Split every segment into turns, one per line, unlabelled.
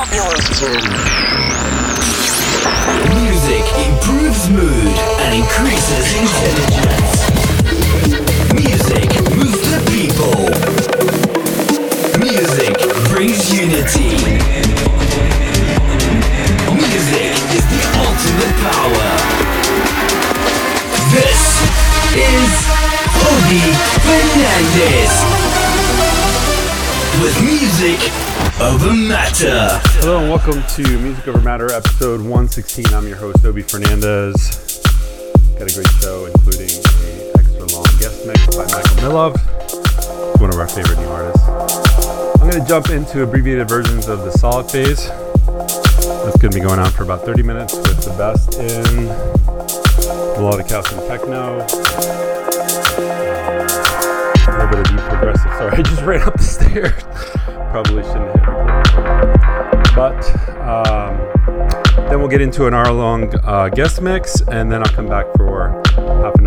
Music improves mood and increases intelligence. Music moves the people. Music brings unity. Music is the ultimate power. This is Obie Fernandez with music over matter.
Hello and welcome to Music Over Matter, episode 116. I'm your host, Obie Fernandez. Got a great show, including a extra long guest mix by Michael Milov, one of our favorite new artists. I'm going to jump into abbreviated versions of the Solid Phase. That's going to be going on for about 30 minutes with the best in melodic house and techno. Little bit of deep progressive. Sorry, I just ran up the stairs. Probably shouldn't have hit record. But um, then we'll get into an hour long uh, guest mix, and then I'll come back for half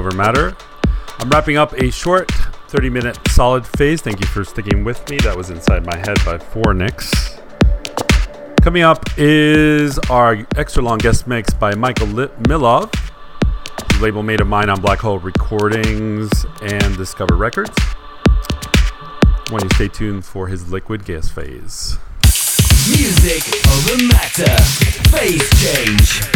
Over Matter. I'm wrapping up a short 30 minute solid phase. Thank you for sticking with me. That was Inside My Head by 4NIXX. Coming up is our extra long guest mix by Michael Milov, label made of mine on Black Hole Recordings and Discover Records. Want you to stay tuned for his liquid gas phase.
Music over matter. Phase change.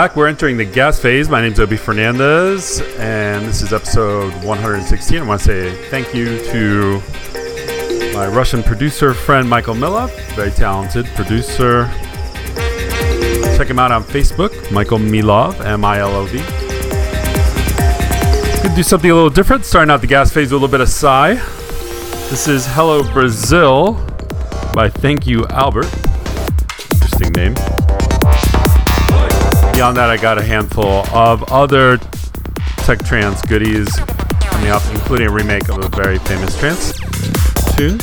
Back. We're entering the gas phase. My name's Obie Fernandez, and this is episode 116. I want to say thank you to my Russian producer friend Michael Milov, very talented producer. Check him out on Facebook, Michael Milov, M I L O V. Could do something a little different, starting out the gas phase with a little bit of Psy. This is Hello Brazil by Thank You Albert. Interesting name. Beyond that, I got a handful of other tech trance goodies coming up, including a remake of a very famous trance tune.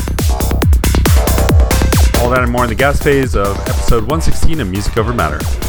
All that and more in the gas phase of episode 116 of Music Over Matter.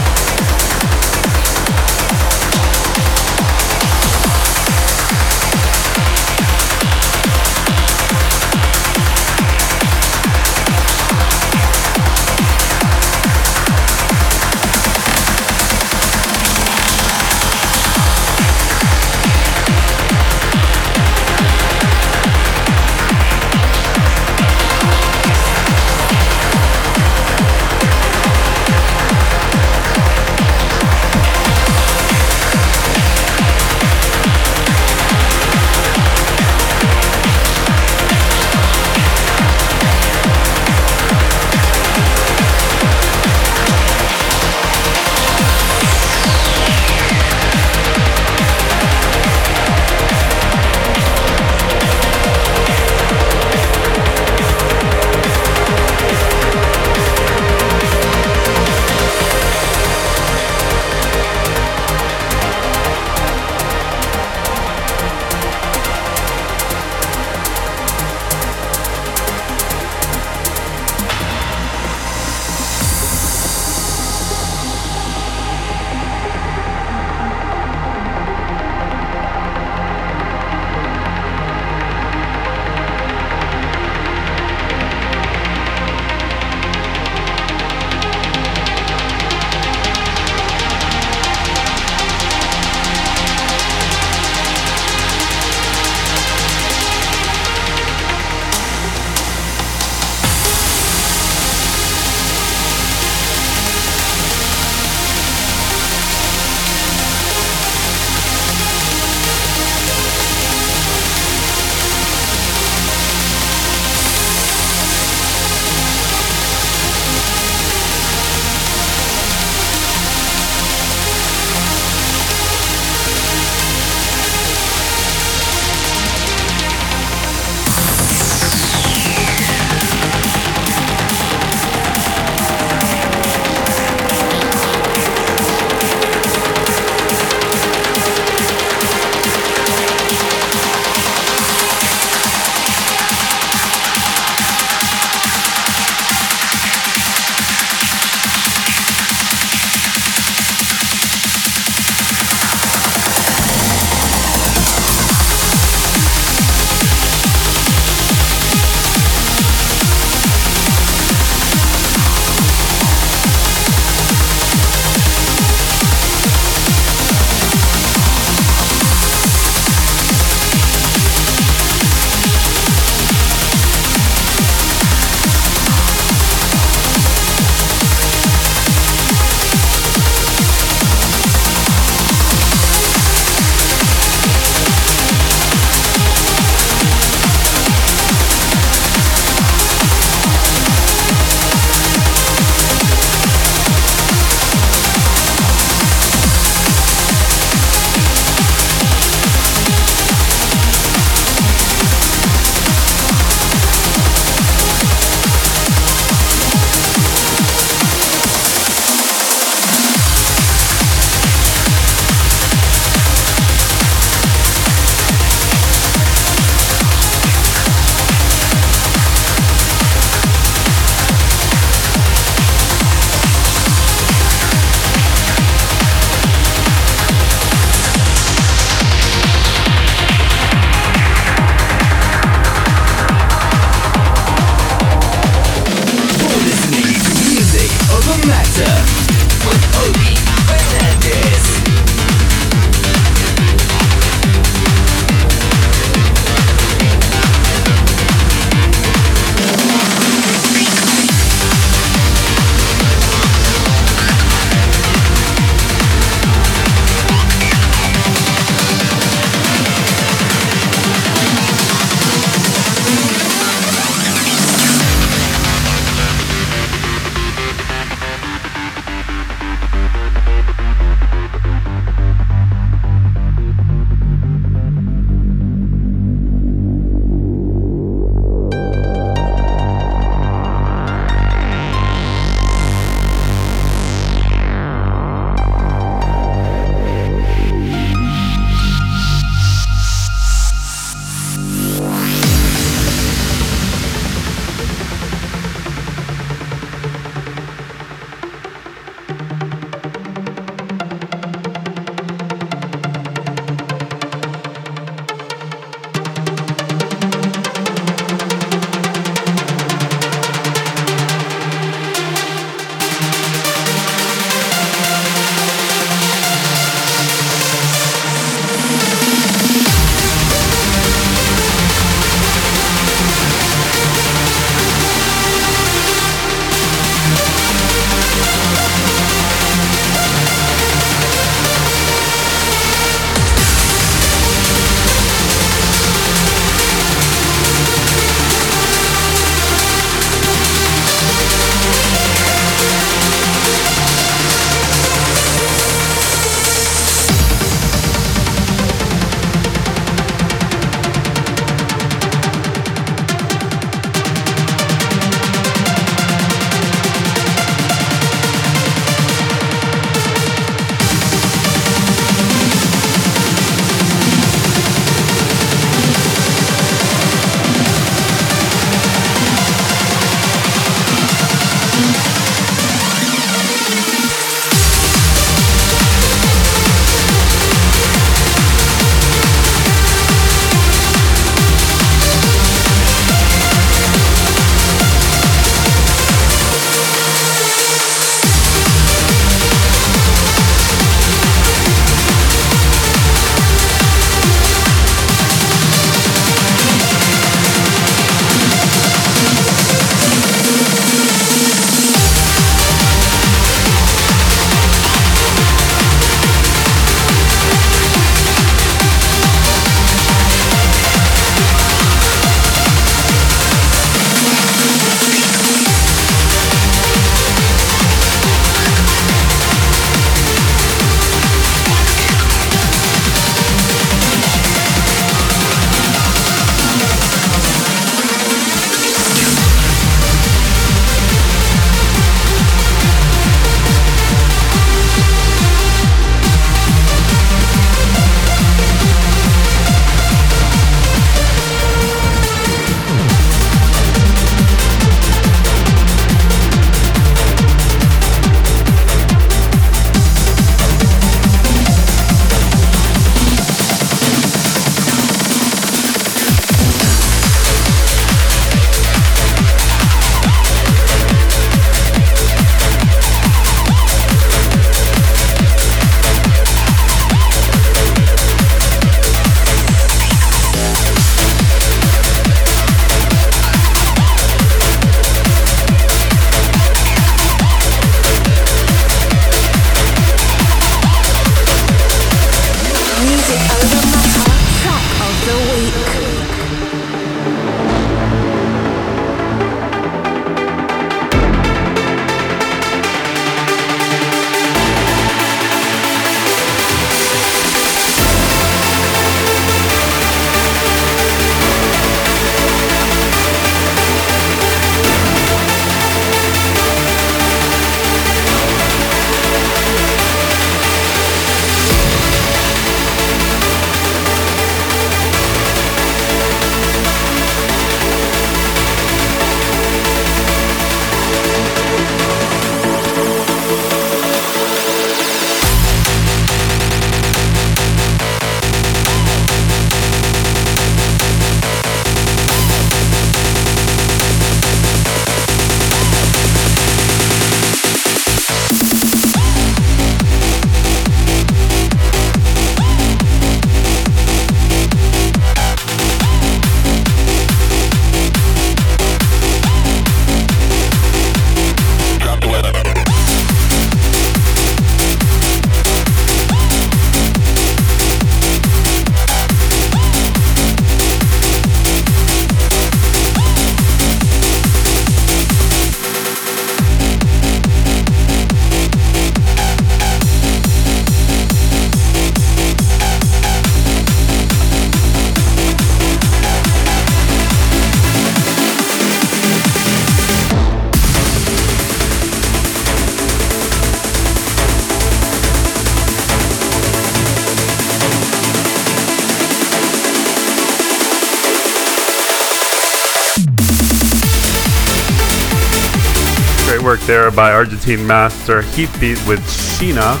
There by Argentine master Heatbeat with Sheena.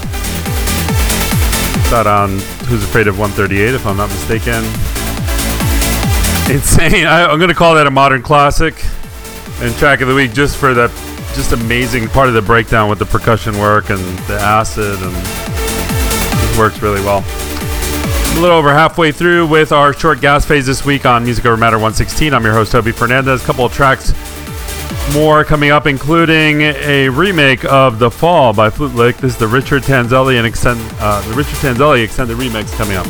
That on Who's Afraid of 138, if I'm not mistaken. Insane. I, I'm going to call that a modern classic and track of the week just for that just amazing part of the breakdown with the percussion work and the acid and it works really well. A little over halfway through with our short gas phase this week on Music Over Matter 116. I'm your host Obie Fernandez. A couple of tracks more coming up, including a remake of "The Fall" by Flutlicht. This is the Richard Tanselli and extend uh, the Richard Tanselli extended remix coming up.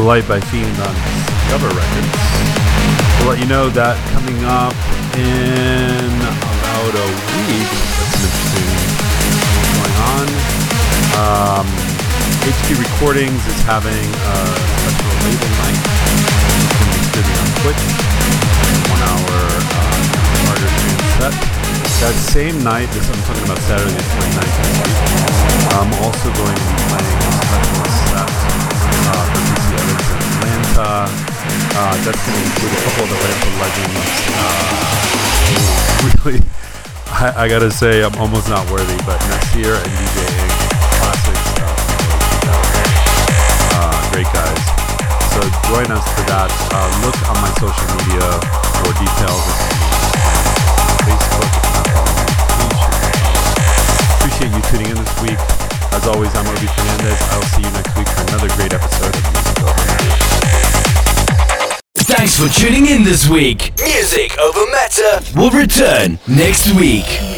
The Light by F1END on Discover Records. We'll let you know that coming up in about a week, that's some interesting going on. Um, HQ Recordings is having a special label night. It's going to be on Twitch. One hour uh, harder set. That same night, this I'm talking about Saturday the 29th next week, I'm also going uh, that's going to include a couple of Atlanta legends. Uh, really, I, I, gotta say, I'm almost not worthy, but Nasir and DJ Ink, classic stuff. Uh, great guys. So join us for that. Uh, look on my social media for details. Facebook, Appreciate you tuning in this week. As always, I'm Obie Fernandez. I'll see you next week for another great episode of Music Over
for tuning in this week. Music over matter will return next week.